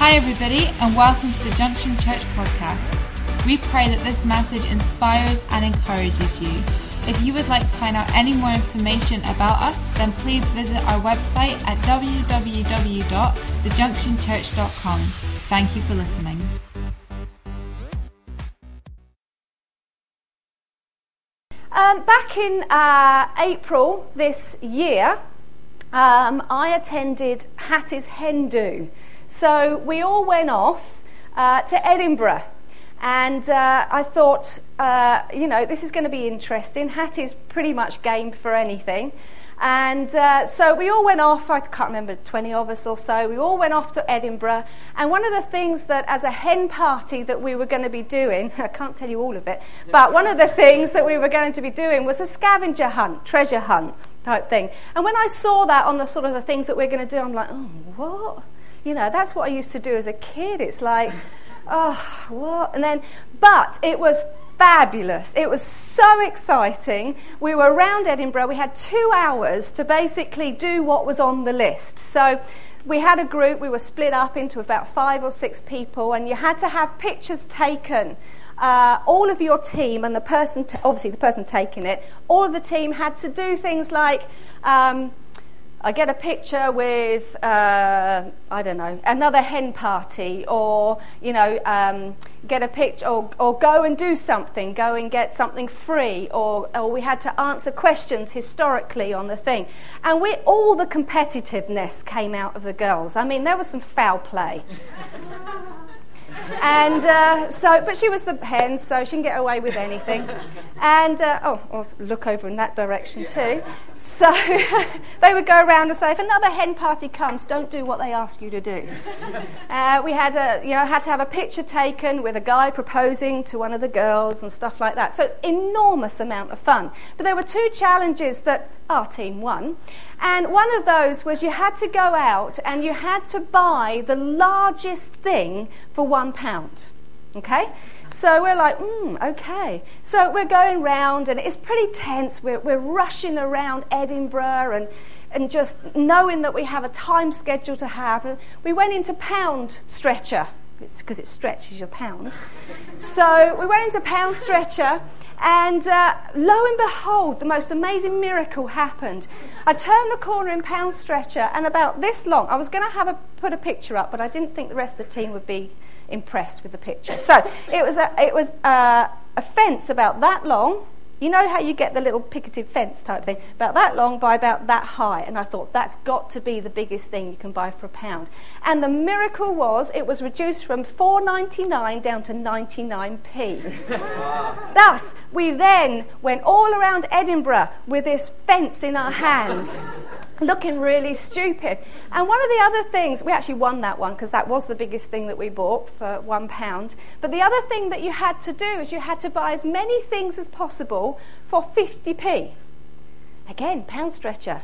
Hi, everybody, and welcome to the Junction Church podcast. We pray that this message inspires and encourages you. If you would like to find out any more information about us, then please visit our website at www.thejunctionchurch.com. Thank you for listening. Um, back in uh, April this year, um, I attended Hattie's Hen Do. So we all went off uh, to Edinburgh. And uh, I thought, uh, you know, this is going to be interesting. Hattie's pretty much game for anything. And uh, so we all went off, I can't remember, 20 of us or so, we all went off to Edinburgh. And one of the things that, as a hen party, that we were going to be doing, I can't tell you all of it, but one of the things that we were going to be doing was a scavenger hunt, treasure hunt type thing. And when I saw that on the sort of the things that we're going to do, I'm like, oh, what? You know, that's what I used to do as a kid. It's like, oh, what? And then, but it was fabulous. It was so exciting. We were around Edinburgh. We had two hours to basically do what was on the list. So we had a group, we were split up into about five or six people, and you had to have pictures taken. Uh, all of your team and the person, t- obviously the person taking it, all of the team had to do things like um, I get a picture with, uh, I don't know, another hen party, or, you know, um, get a picture, or, or go and do something, go and get something free, or, or we had to answer questions historically on the thing. And we, all the competitiveness came out of the girls. I mean, there was some foul play. and uh, so, but she was the hen, so she can get away with anything. And uh, oh, I'll look over in that direction too. So they would go around and say, if another hen party comes, don't do what they ask you to do. Uh, we had a, you know, had to have a picture taken with a guy proposing to one of the girls and stuff like that. So it's enormous amount of fun. But there were two challenges that our team won, and one of those was you had to go out and you had to buy the largest thing for one pound. Okay? So we're like, hmm, okay. So we're going round and it's pretty tense. We're, we're rushing around Edinburgh and, and just knowing that we have a time schedule to have. And we went into Poundstretcher because it stretches your pound. so we went into Poundstretcher, and uh, lo and behold, the most amazing miracle happened. I turned the corner in Poundstretcher, and about this long, I was going to have a, put a picture up, but I didn't think the rest of the team would be impressed with the picture. So it was a, it was a, a fence about that long. You know how you get the little picketed fence type thing? About that long by about that high. And I thought, that's got to be the biggest thing you can buy for a pound. And the miracle was, it was reduced from 4.99 down to 99p. Thus, we then went all around Edinburgh with this fence in our hands looking really stupid. And one of the other things, we actually won that one because that was the biggest thing that we bought for one pound. But the other thing that you had to do is you had to buy as many things as possible for 50p. Again, Poundstretcher.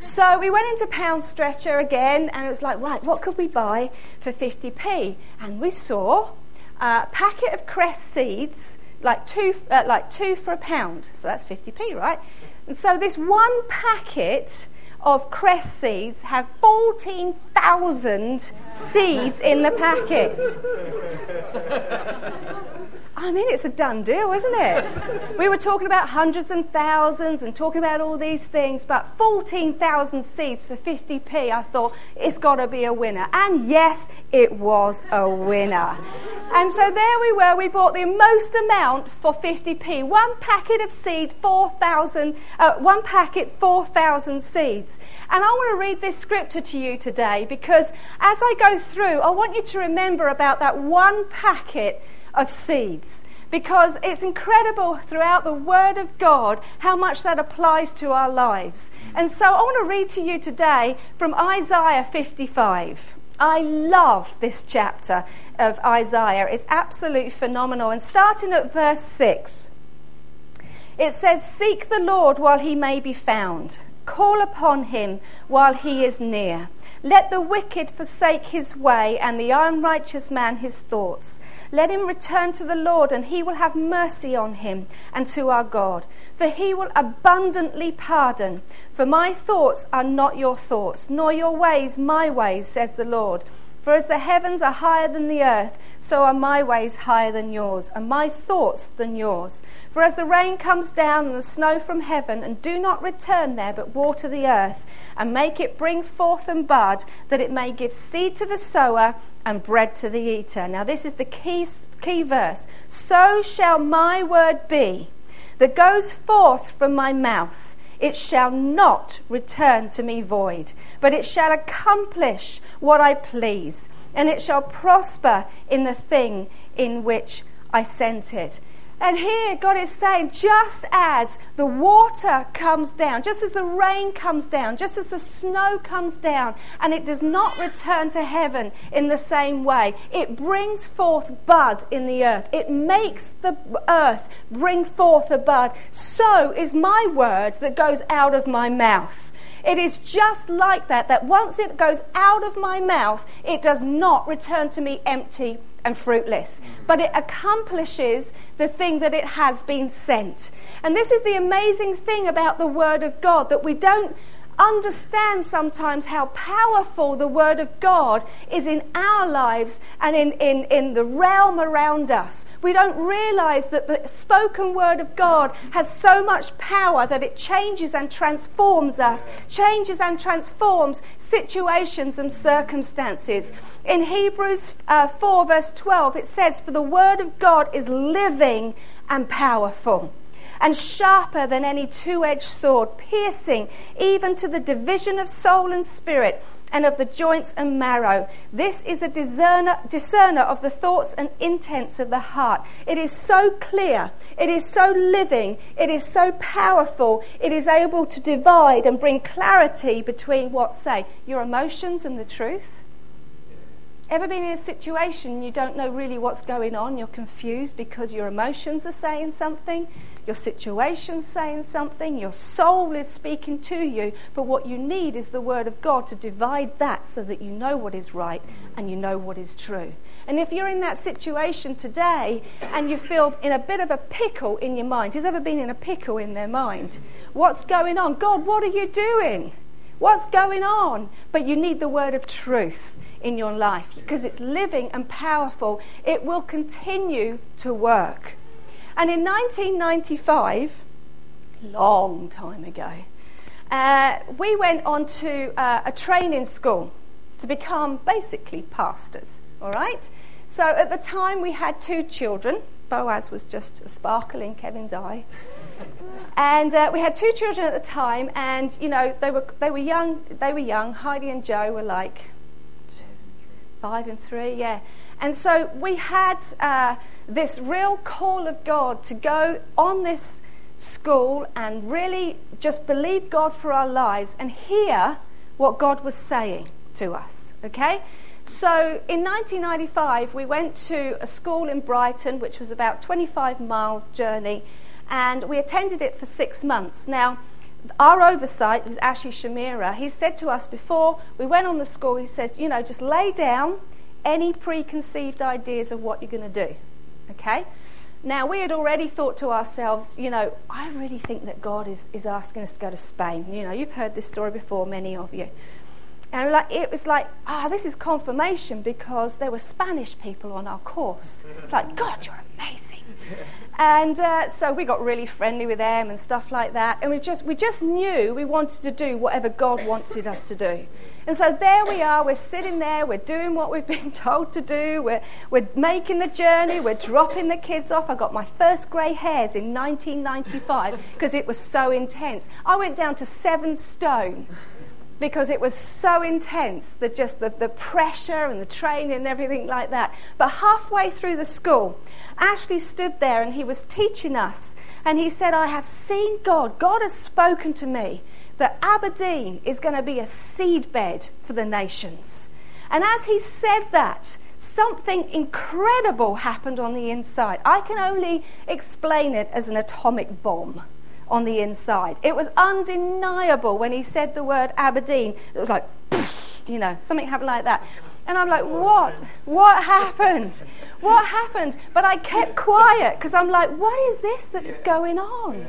So we went into Poundstretcher again and it was like, right, what could we buy for 50p? And we saw a packet of cress seeds, like two, uh, like two for a pound. So that's 50p, right? And so this one packet of cress seeds have 14,000 seeds in the packet. I mean, it's a done deal, isn't it? We were talking about hundreds and thousands and talking about all these things, but 14,000 seeds for 50p, I thought it's got to be a winner. And yes, it was a winner. And so there we were, we bought the most amount for 50p. One packet of seed, 4,000, uh, one packet, 4,000 seeds. And I want to read this scripture to you today because as I go through, I want you to remember about that one packet of seeds because it's incredible throughout the Word of God how much that applies to our lives. And so I want to read to you today from Isaiah 55. I love this chapter of Isaiah. It's absolutely phenomenal. And starting at verse 6, it says, Seek the Lord while he may be found, call upon him while he is near. Let the wicked forsake his way, and the unrighteous man his thoughts. Let him return to the Lord, and he will have mercy on him and to our God. For he will abundantly pardon. For my thoughts are not your thoughts, nor your ways my ways, says the Lord. For as the heavens are higher than the earth, so are my ways higher than yours, and my thoughts than yours. For as the rain comes down and the snow from heaven, and do not return there, but water the earth, and make it bring forth and bud, that it may give seed to the sower and bread to the eater. Now, this is the key, key verse. So shall my word be that goes forth from my mouth. It shall not return to me void, but it shall accomplish what I please, and it shall prosper in the thing in which I sent it. And here God is saying, just as the water comes down, just as the rain comes down, just as the snow comes down, and it does not return to heaven in the same way, it brings forth bud in the earth. It makes the earth bring forth a bud. So is my word that goes out of my mouth. It is just like that, that once it goes out of my mouth, it does not return to me empty and fruitless. But it accomplishes the thing that it has been sent. And this is the amazing thing about the Word of God that we don't understand sometimes how powerful the Word of God is in our lives and in, in, in the realm around us. We don't realize that the spoken Word of God has so much power that it changes and transforms us, changes and transforms situations and circumstances. In Hebrews uh, 4, verse 12, it says, For the Word of God is living and powerful and sharper than any two edged sword, piercing even to the division of soul and spirit and of the joints and marrow. This is a discerner, discerner of the thoughts and intents of the heart. It is so clear, it is so living, it is so powerful, it is able to divide and bring clarity between what, say, your emotions and the truth Ever been in a situation you don't know really what's going on? You're confused because your emotions are saying something, your situation's saying something, your soul is speaking to you, but what you need is the Word of God to divide that so that you know what is right and you know what is true. And if you're in that situation today and you feel in a bit of a pickle in your mind, who's ever been in a pickle in their mind? What's going on? God, what are you doing? What's going on? But you need the Word of truth in your life because it's living and powerful. It will continue to work. And in 1995, long time ago, uh, we went on to uh, a training school to become basically pastors. All right? So at the time, we had two children. Boaz was just a sparkle in Kevin's eye. and uh, we had two children at the time, and you know they were they were young. They were young. Heidi and Joe were like five and three, yeah. And so we had uh, this real call of God to go on this school and really just believe God for our lives and hear what God was saying to us, okay? So in 1995, we went to a school in Brighton, which was about 25 mile journey, and we attended it for six months. Now, our oversight was Ashley Schmierer. He said to us before we went on the school, he said, you know, just lay down any preconceived ideas of what you're going to do. Okay? Now, we had already thought to ourselves, you know, I really think that God is, is asking us to go to Spain. You know, you've heard this story before, many of you. And like, it was like, ah, oh, this is confirmation because there were Spanish people on our course. It's like, God, you're amazing. And uh, so we got really friendly with them and stuff like that. And we just, we just knew we wanted to do whatever God wanted us to do. And so there we are, we're sitting there, we're doing what we've been told to do, we're, we're making the journey, we're dropping the kids off. I got my first grey hairs in 1995 because it was so intense. I went down to seven stone because it was so intense, the, just the, the pressure and the training and everything like that. But halfway through the school, Ashley stood there and he was teaching us. And he said, I have seen God. God has spoken to me that Aberdeen is going to be a seedbed for the nations. And as he said that, something incredible happened on the inside. I can only explain it as an atomic bomb on the inside. It was undeniable when he said the word Aberdeen. It was like, you know, something happened like that. And I'm like, what? What happened? What happened? But I kept quiet because I'm like, what is this that is going on?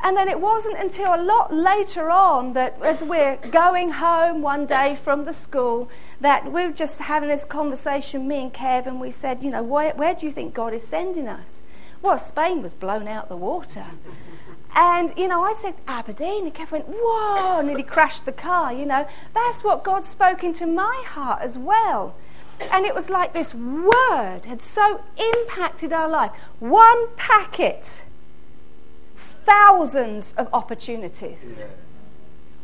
And then it wasn't until a lot later on that, as we're going home one day from the school, that we were just having this conversation, me and Kev, and we said, you know, where, where do you think God is sending us? Well, Spain was blown out the water. And, you know, I said, Aberdeen. And Kev went, whoa, nearly crashed the car, you know. That's what God spoke into my heart as well. And it was like this word had so impacted our life. One packet thousands of opportunities.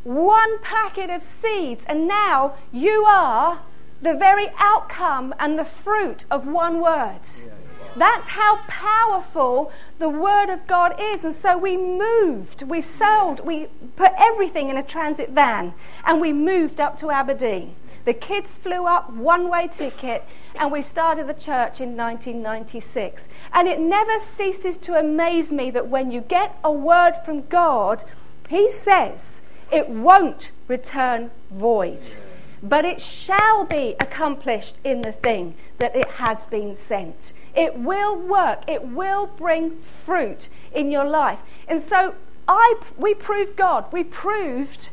One packet of seeds, and now you are the very outcome and the fruit of one word. Yeah. That's how powerful the Word of God is. And so we moved, we sold, we put everything in a transit van, and we moved up to Aberdeen. The kids flew up, one way ticket, and we started the church in 1996. And it never ceases to amaze me that when you get a word from God, He says it won't return void, but it shall be accomplished in the thing that it has been sent. It will work, it will bring fruit in your life. And so I, we proved God. We proved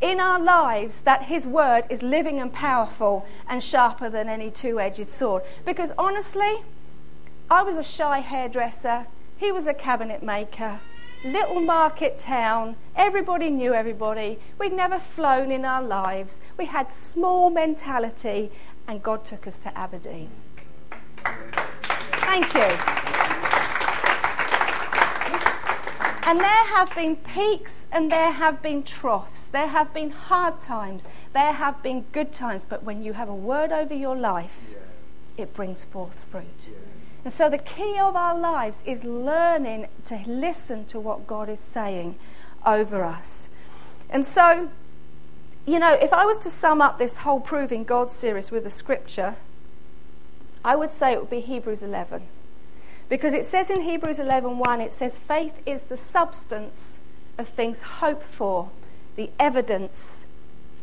in our lives that His Word is living and powerful and sharper than any two edged sword. Because honestly, I was a shy hairdresser, he was a cabinet maker, little market town, everybody knew everybody. We'd never flown in our lives, we had small mentality, and God took us to Aberdeen. Thank you. And there have been peaks and there have been troughs. There have been hard times. There have been good times. But when you have a word over your life, yeah. it brings forth fruit. Yeah. And so the key of our lives is learning to listen to what God is saying over us. And so, you know, if I was to sum up this whole Proving God series with a scripture, I would say it would be Hebrews 11. Because it says in Hebrews 11:1 it says faith is the substance of things hoped for, the evidence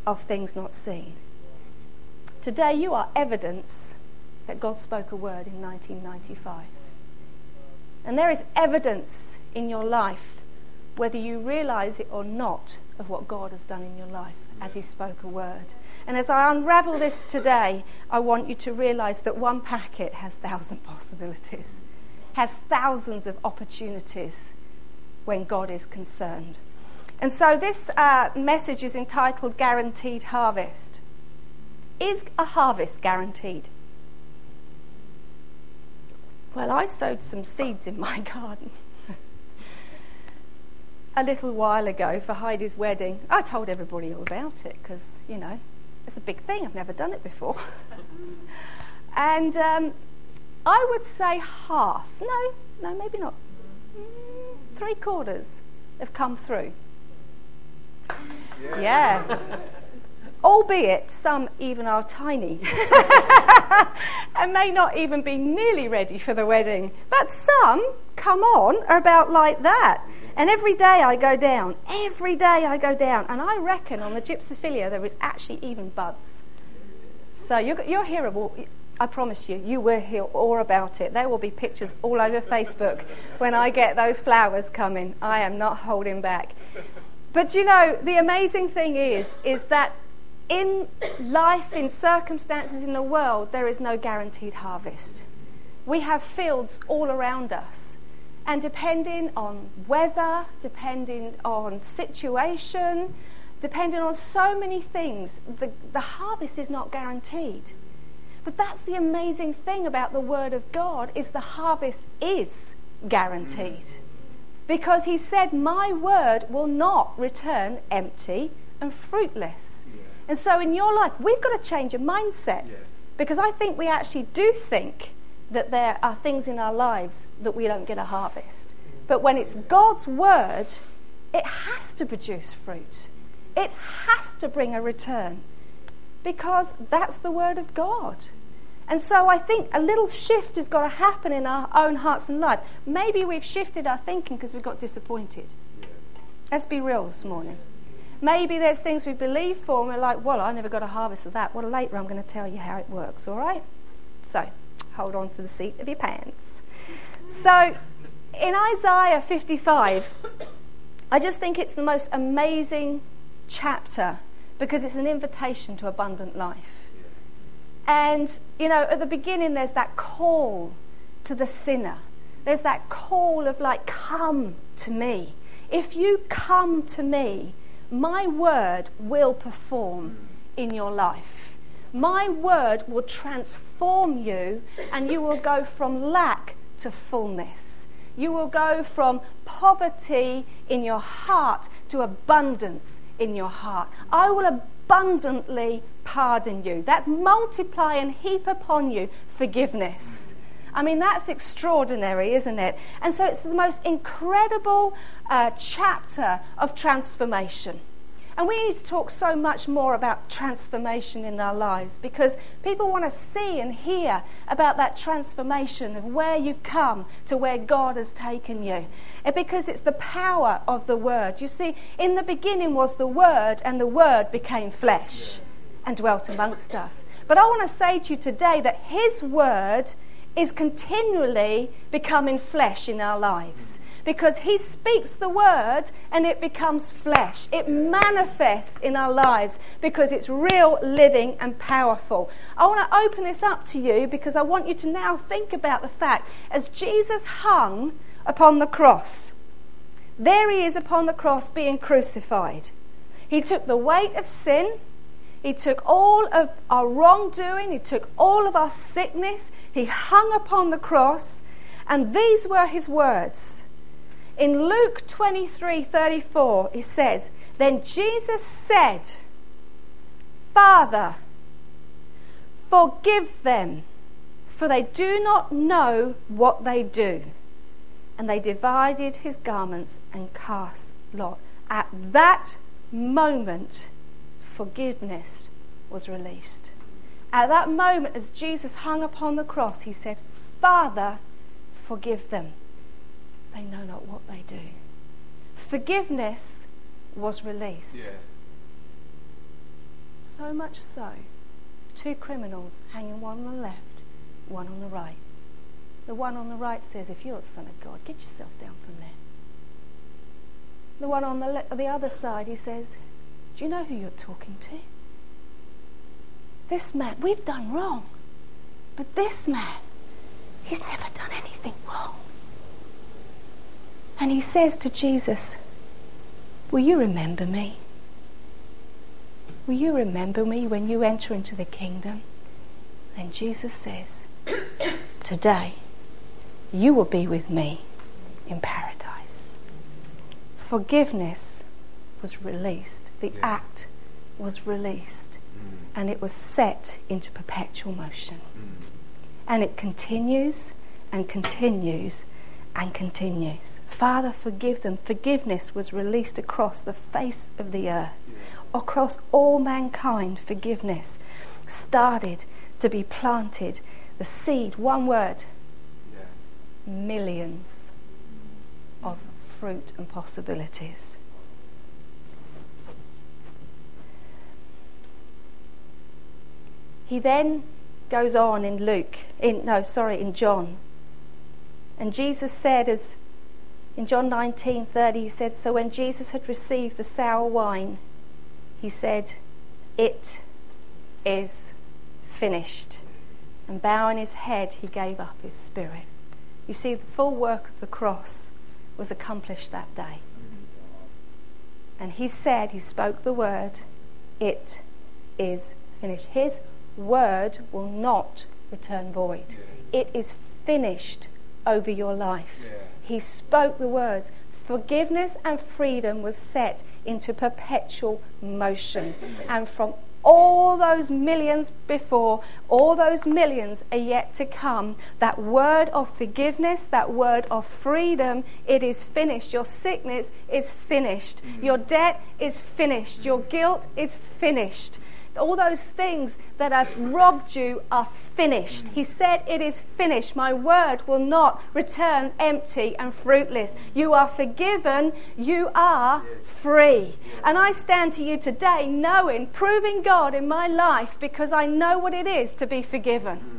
of things not seen. Today you are evidence that God spoke a word in 1995. And there is evidence in your life whether you realize it or not of what God has done in your life as he spoke a word. And as I unravel this today, I want you to realize that one packet has thousand possibilities has thousands of opportunities when God is concerned. And so this uh, message is entitled Guaranteed Harvest. Is a harvest guaranteed? Well, I sowed some seeds in my garden a little while ago for Heidi's wedding. I told everybody all about it because, you know, a big thing. I've never done it before. and um, I would say half. No, no, maybe not. Mm, three quarters have come through. Yeah. yeah. Albeit some even are tiny and may not even be nearly ready for the wedding. But some, come on, are about like that. And every day I go down, every day I go down. And I reckon on the Gypsophilia there is actually even buds. So you're, you're hearable. I promise you, you will hear all about it. There will be pictures all over Facebook when I get those flowers coming. I am not holding back. But you know, the amazing thing is, is that in life, in circumstances in the world, there is no guaranteed harvest. We have fields all around us. And depending on weather, depending on situation, depending on so many things, the, the harvest is not guaranteed. But that's the amazing thing about the Word of God is the harvest is guaranteed. Because he said, My word will not return empty and fruitless. Yeah. And so in your life, we've got to change a mindset. Yeah. Because I think we actually do think that there are things in our lives that we don't get a harvest. But when it's God's word, it has to produce fruit. It has to bring a return. Because that's the word of God. And so I think a little shift has got to happen in our own hearts and lives. Maybe we've shifted our thinking because we got disappointed. Let's be real this morning. Maybe there's things we believe for and we're like, well, I never got a harvest of that. Well, later I'm going to tell you how it works, all right? So, hold on to the seat of your pants. So, in Isaiah 55, I just think it's the most amazing chapter because it's an invitation to abundant life. And, you know, at the beginning, there's that call to the sinner. There's that call of, like, come to me. If you come to me, my word will perform in your life. My word will transform you, and you will go from lack to fullness. You will go from poverty in your heart to abundance in your heart. I will abundantly pardon you. That's multiply and heap upon you forgiveness. I mean, that's extraordinary, isn't it? And so it's the most incredible uh, chapter of transformation. And we need to talk so much more about transformation in our lives because people want to see and hear about that transformation of where you've come to where God has taken you. And because it's the power of the Word. You see, in the beginning was the Word, and the Word became flesh and dwelt amongst us. But I want to say to you today that His Word is continually becoming flesh in our lives because He speaks the word and it becomes flesh. It manifests in our lives because it's real, living, and powerful. I want to open this up to you because I want you to now think about the fact as Jesus hung upon the cross, there He is upon the cross being crucified. He took the weight of sin. He took all of our wrongdoing. He took all of our sickness. He hung upon the cross. And these were his words in Luke 23 34, it says, Then Jesus said, Father, forgive them, for they do not know what they do. And they divided his garments and cast lot. At that moment, forgiveness was released. At that moment, as Jesus hung upon the cross, he said, Father, forgive them they know not what they do. Forgiveness was released. Yeah. So much so, two criminals hanging one on the left, one on the right. The one on the right says, If you're the Son of God, get yourself down from there. The one on the, le- the other side, he says, Do you know who you're talking to? This man, we've done wrong. But this man, he's never done anything wrong. And he says to Jesus, Will you remember me? Will you remember me when you enter into the kingdom? And Jesus says, Today you will be with me in paradise. Forgiveness was released, the yeah. act was released, mm. and it was set into perpetual motion. Mm. And it continues and continues and continues. Father, forgive them. Forgiveness was released across the face of the earth, across all mankind. Forgiveness started to be planted. The seed, one word, millions of fruit and possibilities. He then goes on in Luke, in no, sorry, in John and Jesus said, as in John 19:30, he said, So when Jesus had received the sour wine, he said, It is finished. And bowing his head, he gave up his spirit. You see, the full work of the cross was accomplished that day. And he said, he spoke the word, It is finished. His word will not return void. It is finished over your life. Yeah. He spoke the words. Forgiveness and freedom was set into perpetual motion. and from all those millions before, all those millions are yet to come. That word of forgiveness, that word of freedom, it is finished. Your sickness is finished. Mm-hmm. Your debt is finished. Your guilt is finished all those things that have robbed you are finished. He said, It is finished. My word will not return empty and fruitless. You are forgiven. You are free. And I stand to you today knowing, proving God in my life because I know what it is to be forgiven.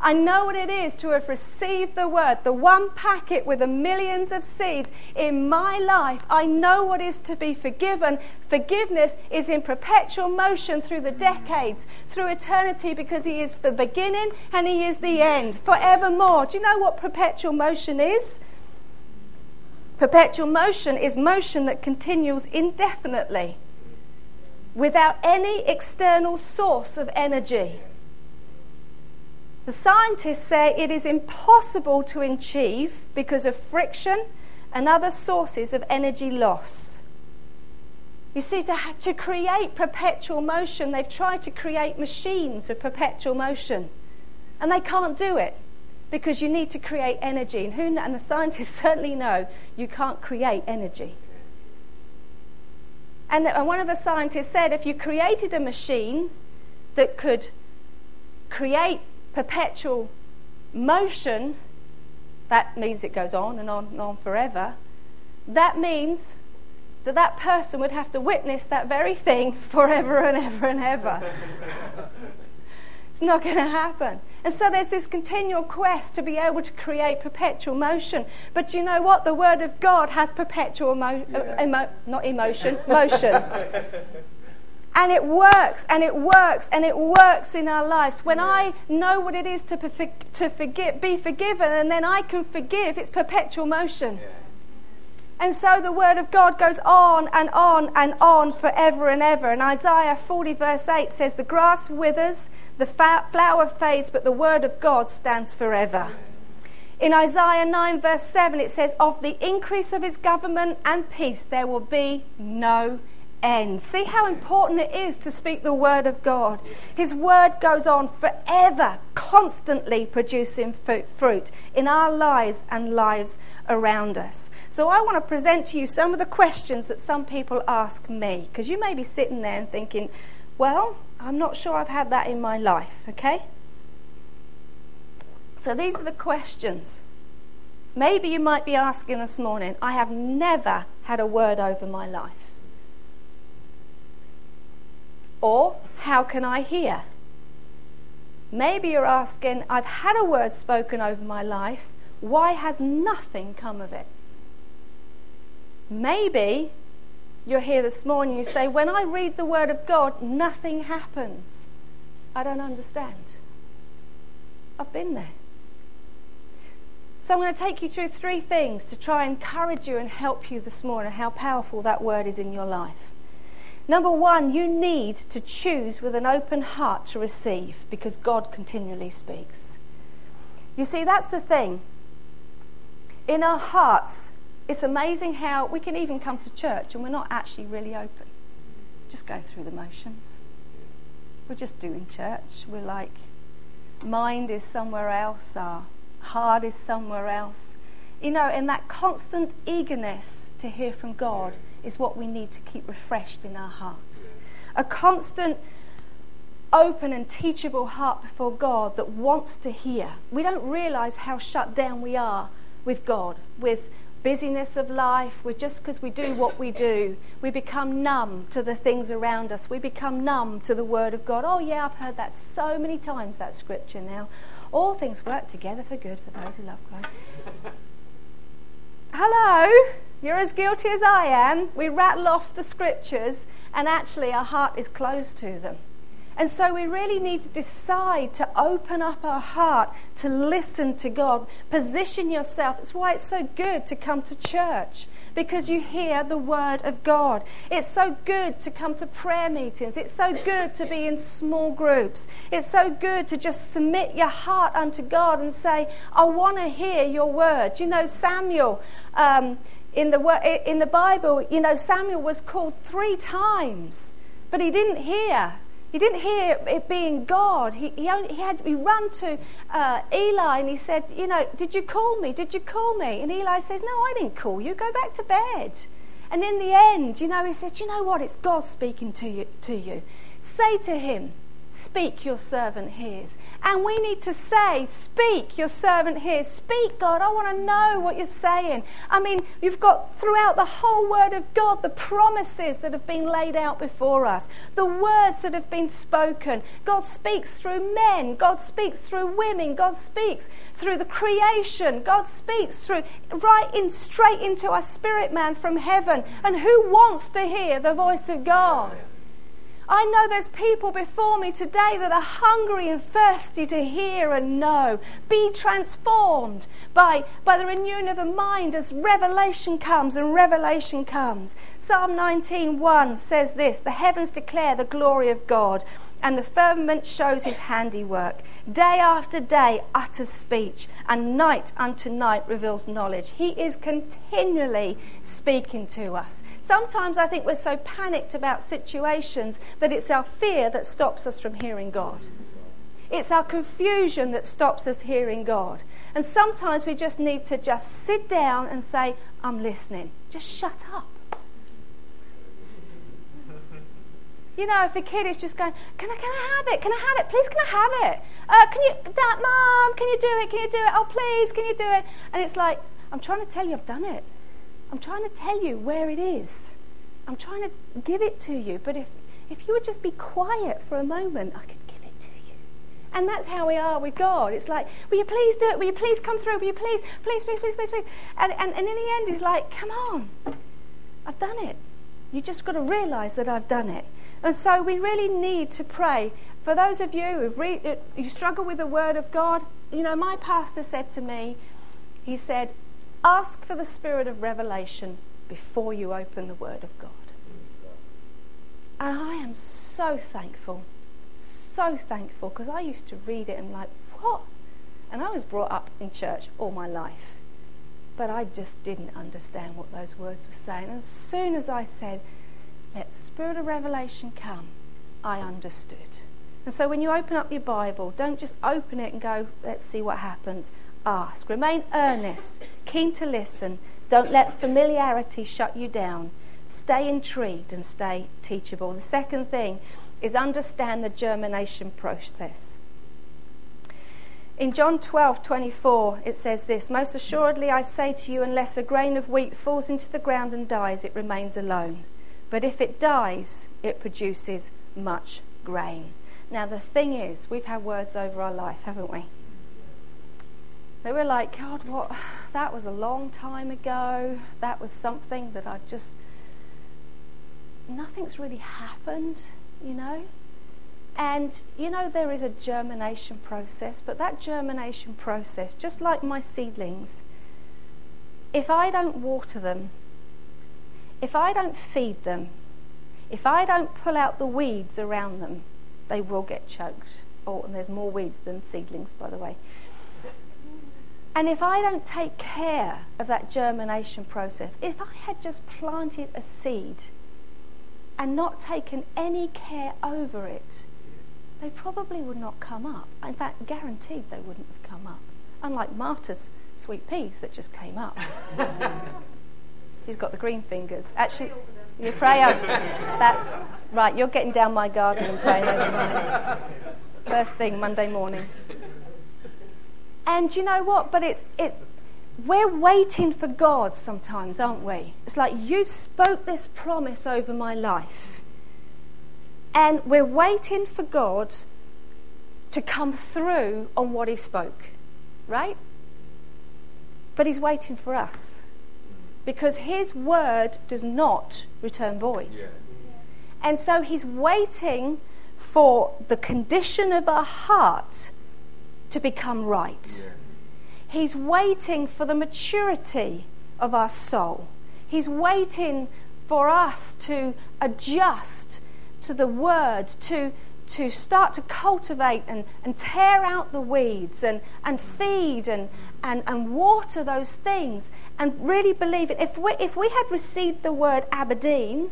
I know what it is to have received the word, the one packet with the millions of seeds in my life. I know what is to be forgiven. Forgiveness is in perpetual motion through the decades, through eternity, because He is the beginning and He is the end, forevermore. Do you know what perpetual motion is? Perpetual motion is motion that continues indefinitely without any external source of energy. The scientists say it is impossible to achieve because of friction and other sources of energy loss. You see, to, to create perpetual motion, they've tried to create machines of perpetual motion, and they can't do it because you need to create energy. And, who, and the scientists certainly know you can't create energy. And, and one of the scientists said if you created a machine that could create perpetual motion, that means it goes on and on and on forever. That means that that person would have to witness that very thing forever and ever and ever. it's not going to happen. And so there's this continual quest to be able to create perpetual motion. But you know what? The Word of God has perpetual mo- uh, yeah. emo- not emotion, motion. And it works, and it works, and it works in our lives. When I know what it is to, to forgive, be forgiven, and then I can forgive, it's perpetual motion. And so the word of God goes on and on and on forever and ever. And Isaiah 40, verse 8 says, The grass withers, the flower fades, but the word of God stands forever. In Isaiah 9, verse 7, it says, Of the increase of his government and peace there will be no end. See how important it is to speak the word of God. His word goes on forever, constantly producing fruit in our lives and lives around us. So I want to present to you some of the questions that some people ask me, because you may be sitting there and thinking, well, I'm not sure I've had that in my life, okay? So these are the questions. Maybe you might be asking this morning, I have never had a word over my life. Or, how can I hear? Maybe you're asking, I've had a word spoken over my life. Why has nothing come of it? Maybe you're here this morning, you say, When I read the Word of God, nothing happens. I don't understand. I've been there. So I'm going to take you through three things to try and encourage you and help you this morning how powerful that word is in your life. Number one, you need to choose with an open heart to receive because God continually speaks. You see, that's the thing. In our hearts, it's amazing how we can even come to church and we're not actually really open. Just go through the motions. We're just doing church. We're like, mind is somewhere else, our heart is somewhere else. You know, in that constant eagerness to hear from God is what we need to keep refreshed in our hearts. A constant, open, and teachable heart before God that wants to hear. We don't realize how shut down we are with God, with busyness of life, We're just because we do what we do, we become numb to the things around us. We become numb to the Word of God. Oh, yeah, I've heard that so many times, that scripture now. All things work together for good for those who love Christ. Hello, you're as guilty as I am. We rattle off the scriptures, and actually, our heart is closed to them. And so we really need to decide to open up our heart to listen to God. Position yourself. That's why it's so good to come to church because you hear the word of God. It's so good to come to prayer meetings. It's so good to be in small groups. It's so good to just submit your heart unto God and say, I want to hear your word. You know, Samuel. Um, in the, in the Bible, you know, Samuel was called three times, but he didn't hear. He didn't hear it being God. He, he, only, he had he run to uh, Eli and he said, You know, did you call me? Did you call me? And Eli says, No, I didn't call you. Go back to bed. And in the end, you know, he says, You know what? It's God speaking to you. To you. Say to him, Speak, your servant hears. And we need to say, Speak, your servant hears. Speak, God, I want to know what you're saying. I mean, you've got throughout the whole Word of God the promises that have been laid out before us, the words that have been spoken. God speaks through men, God speaks through women, God speaks through the creation, God speaks through right in straight into our spirit man from heaven. And who wants to hear the voice of God? I know there's people before me today that are hungry and thirsty to hear and know. Be transformed by, by the renewing of the mind as revelation comes and revelation comes. Psalm 19:1 says this: "The heavens declare the glory of God, and the firmament shows his handiwork. Day after day utters speech, and night unto night reveals knowledge." He is continually speaking to us. Sometimes I think we're so panicked about situations that it's our fear that stops us from hearing God. It's our confusion that stops us hearing God. And sometimes we just need to just sit down and say, I'm listening. Just shut up. You know, if a kid is just going, can I, can I have it? Can I have it? Please, can I have it? Uh, can you, Dad, Mom, can you do it? Can you do it? Oh, please, can you do it? And it's like, I'm trying to tell you I've done it. I'm trying to tell you where it is. I'm trying to give it to you. But if, if you would just be quiet for a moment, I could give it to you. And that's how we are with God. It's like, will you please do it? Will you please come through? Will you please, please, please, please, please, please? And, and, and in the end, He's like, come on, I've done it. You just got to realize that I've done it. And so we really need to pray. For those of you who re- uh, you struggle with the Word of God, you know, my pastor said to me, he said, Ask for the spirit of revelation before you open the Word of God. And I am so thankful, so thankful, because I used to read it and like, what? And I was brought up in church all my life. But I just didn't understand what those words were saying. And as soon as I said, let spirit of revelation come, I understood. And so when you open up your Bible, don't just open it and go, let's see what happens ask. Remain earnest, keen to listen. Don't let familiarity shut you down. Stay intrigued and stay teachable. The second thing is understand the germination process. In John 12, 24, it says this Most assuredly I say to you, unless a grain of wheat falls into the ground and dies, it remains alone. But if it dies, it produces much grain. Now, the thing is, we've had words over our life, haven't we? they were like, God, what? That was a long time ago. That was something that I just. Nothing's really happened, you know? And, you know, there is a germination process, but that germination process, just like my seedlings, if I don't water them, if I don't feed them, if I don't pull out the weeds around them, they will get choked. Oh, and there's more weeds than seedlings, by the way. And if I don't take care of that germination process, if I had just planted a seed and not taken any care over it, they probably would not come up. In fact, guaranteed they wouldn't have come up. Unlike Marta's sweet peas that just came up. She's got the green fingers. Actually, you pray over. That's right. You're getting down my garden and praying over First thing Monday morning. And you know what? But it's, it, we're waiting for God sometimes, aren't we? It's like you spoke this promise over my life. And we're waiting for God to come through on what He spoke, right? But He's waiting for us. Because His word does not return void. Yeah. And so He's waiting for the condition of our heart to become right. Yeah. He's waiting for the maturity of our soul. He's waiting for us to adjust to the word, to, to start to cultivate and, and tear out the weeds and, and feed and, and, and water those things and really believe it. If we, if we had received the word Aberdeen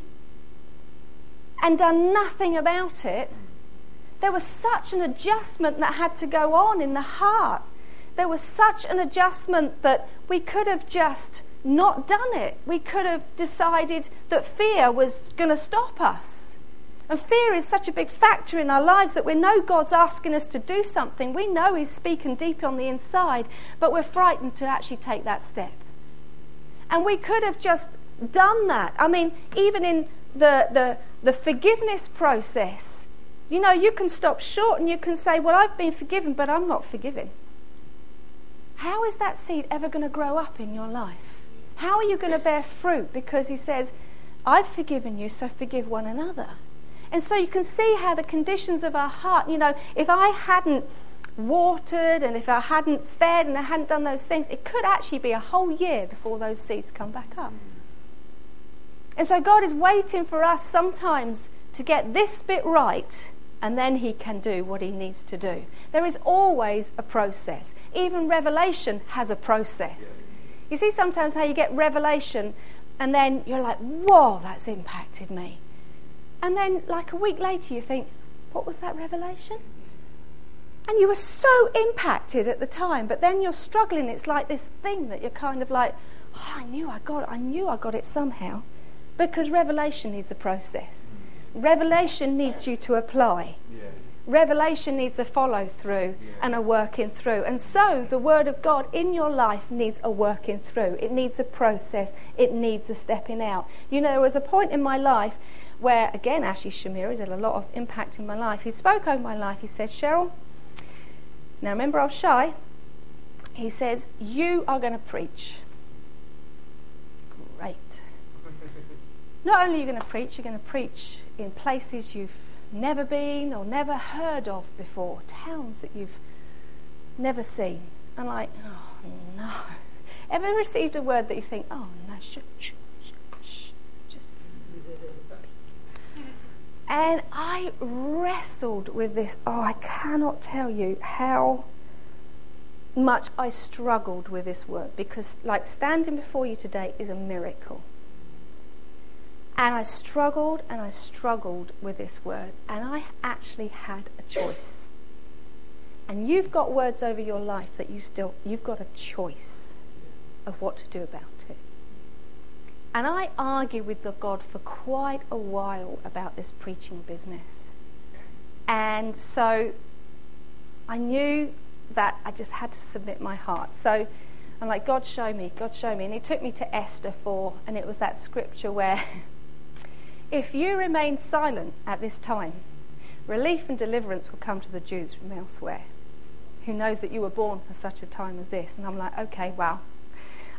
and done nothing about it, there was such an adjustment that had to go on in the heart. There was such an adjustment that we could have just not done it. We could have decided that fear was going to stop us. And fear is such a big factor in our lives that we know God's asking us to do something. We know He's speaking deep on the inside, but we're frightened to actually take that step. And we could have just done that. I mean, even in the, the, the forgiveness process, you know, you can stop short and you can say, Well, I've been forgiven, but I'm not forgiven. How is that seed ever going to grow up in your life? How are you going to bear fruit? Because He says, I've forgiven you, so forgive one another. And so you can see how the conditions of our heart, you know, if I hadn't watered and if I hadn't fed and I hadn't done those things, it could actually be a whole year before those seeds come back up. And so God is waiting for us sometimes to get this bit right and then he can do what he needs to do. There is always a process. Even revelation has a process. You see sometimes how you get revelation and then you're like, whoa, that's impacted me. And then, like a week later, you think, what was that revelation? And you were so impacted at the time, but then you're struggling. It's like this thing that you're kind of like, oh, I knew I got it. I knew I got it somehow. Because revelation needs a process. Revelation needs you to apply. Yeah. Revelation needs a follow through yeah. and a working through. And so the Word of God in your life needs a working through. It needs a process. It needs a stepping out. You know, there was a point in my life where, again, Ashley Schmierer has had a lot of impact in my life. He spoke over my life. He said, Cheryl, now remember I was shy. He says, You are going to preach. Great. Not only are you going to preach, you're going to preach in places you've never been or never heard of before, towns that you've never seen. And like, oh no. Ever received a word that you think, oh no, shh, shh, just. And I wrestled with this. Oh, I cannot tell you how much I struggled with this word because, like, standing before you today is a miracle. And I struggled and I struggled with this word, and I actually had a choice. And you've got words over your life that you still, you've got a choice of what to do about. And I argued with the God for quite a while about this preaching business. And so I knew that I just had to submit my heart. So I'm like, God, show me, God, show me. And he took me to Esther 4, and it was that scripture where If you remain silent at this time, relief and deliverance will come to the Jews from elsewhere, who knows that you were born for such a time as this. And I'm like, okay, wow.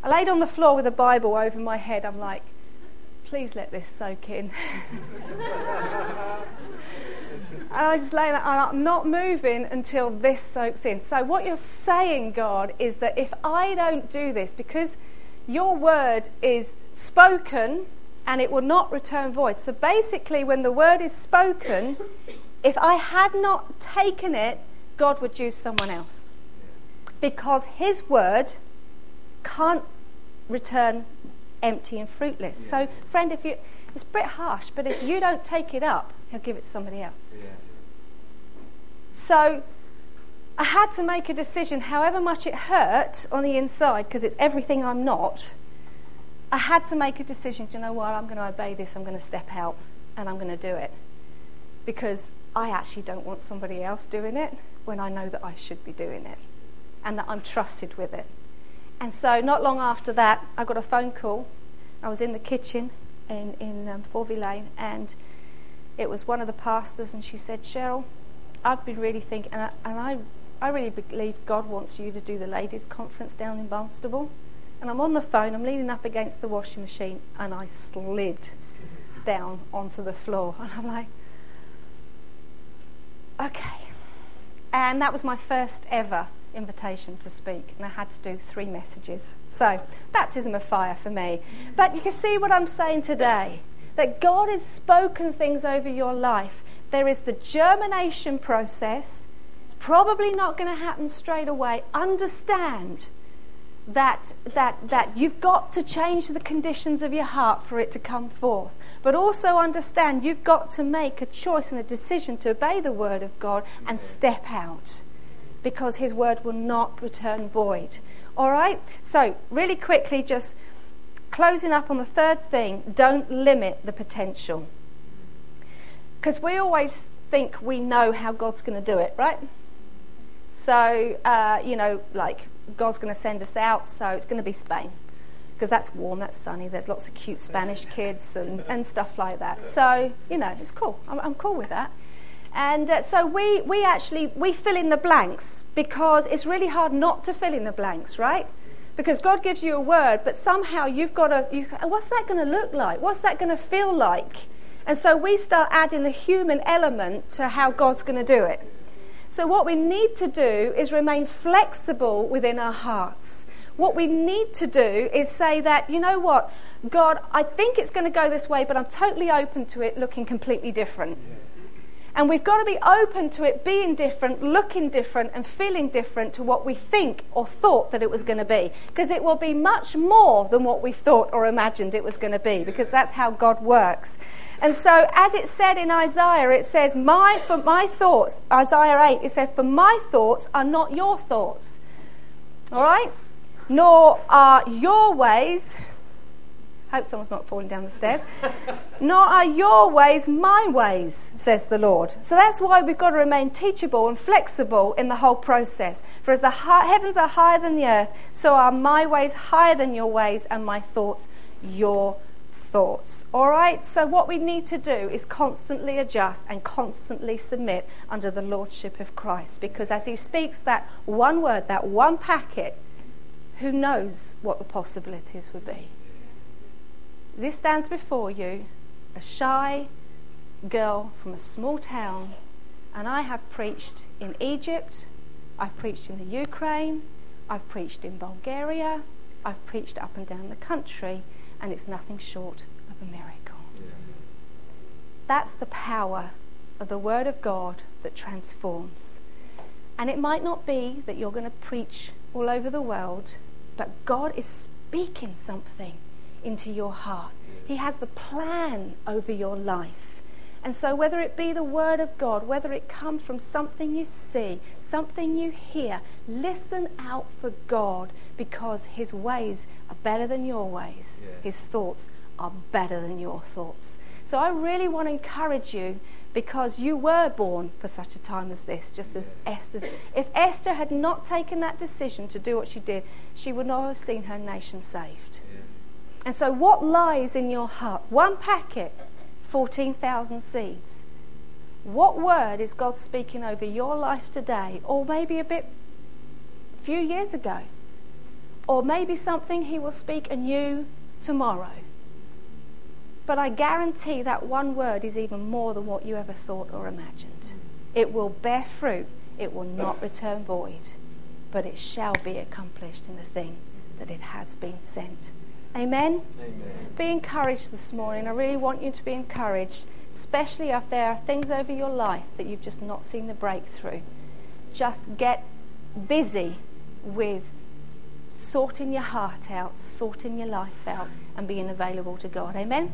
I laid on the floor with a Bible over my head. I'm like, please let this soak in. and I just lay there, and I'm not moving until this soaks in. So, what you're saying, God, is that if I don't do this, because your word is spoken and it will not return void. So basically, when the word is spoken, if I had not taken it, God would use someone else. Because his word can't return empty and fruitless. Yeah. So, friend, if you, it's a bit harsh, but if you don't take it up, he'll give it to somebody else. Yeah. So, I had to make a decision, however much it hurt on the inside, because it's everything I'm not I had to make a decision. Do you know what? I'm going to obey this. I'm going to step out and I'm going to do it. Because I actually don't want somebody else doing it when I know that I should be doing it and that I'm trusted with it. And so, not long after that, I got a phone call. I was in the kitchen in, in um, Lane, and it was one of the pastors, and she said, Cheryl, I've been really thinking, and I, and I, I really believe God wants you to do the ladies' conference down in Barnstaple and I'm on the phone, I'm leaning up against the washing machine, and I slid down onto the floor. And I'm like, okay. And that was my first ever invitation to speak, and I had to do three messages. So, baptism of fire for me. But you can see what I'm saying today that God has spoken things over your life. There is the germination process. It's probably not going to happen straight away. Understand that, that, that you've got to change the conditions of your heart for it to come forth. But also understand you've got to make a choice and a decision to obey the word of God and step out because his word will not return void. All right? So, really quickly, just closing up on the third thing don't limit the potential. Because we always think we know how God's going to do it, right? So, uh, you know, like God's going to send us out, so it's going to be Spain. Because that's warm, that's sunny, there's lots of cute Spanish kids and, and stuff like that. So, you know, it's cool. I'm, I'm cool with that. And uh, so we, we actually, we fill in the blanks because it's really hard not to fill in the blanks, right? Because God gives you a word, but somehow you've got to, you, what's that going to look like? What's that going to feel like? And so we start adding the human element to how God's going to do it. So, what we need to do is remain flexible within our hearts. What we need to do is say that, you know what, God, I think it's going to go this way, but I'm totally open to it looking completely different. Yeah. And we've got to be open to it being different, looking different, and feeling different to what we think or thought that it was going to be. Because it will be much more than what we thought or imagined it was going to be, because that's how God works. And so, as it said in Isaiah, it says, my, For my thoughts, Isaiah 8, it said, For my thoughts are not your thoughts. All right? Nor are your ways Hope someone's not falling down the stairs. Nor are your ways my ways, says the Lord. So that's why we've got to remain teachable and flexible in the whole process. For as the heavens are higher than the earth, so are my ways higher than your ways, and my thoughts your thoughts. All right? So, what we need to do is constantly adjust and constantly submit under the Lordship of Christ. Because as He speaks that one word, that one packet, who knows what the possibilities would be? This stands before you, a shy girl from a small town, and I have preached in Egypt, I've preached in the Ukraine, I've preached in Bulgaria, I've preached up and down the country, and it's nothing short of a miracle. Yeah. That's the power of the Word of God that transforms. And it might not be that you're going to preach all over the world, but God is speaking something into your heart. He has the plan over your life. And so, whether it be the Word of God, whether it come from something you see, something you hear, listen out for God because His ways are better than your ways. Yeah. His thoughts are better than your thoughts. So, I really want to encourage you because you were born for such a time as this, just as yeah. Esther. If Esther had not taken that decision to do what she did, she would not have seen her nation saved. Yeah. And so, what lies in your heart? One packet, 14,000 seeds. What word is God speaking over your life today, or maybe a bit a few years ago? Or maybe something He will speak anew tomorrow. But I guarantee that one word is even more than what you ever thought or imagined. It will bear fruit, it will not return void, but it shall be accomplished in the thing that it has been sent Amen? Amen? Be encouraged this morning. I really want you to be encouraged, especially if there are things over your life that you've just not seen the breakthrough. Just get busy with sorting your heart out, sorting your life out, and being available to God. Amen?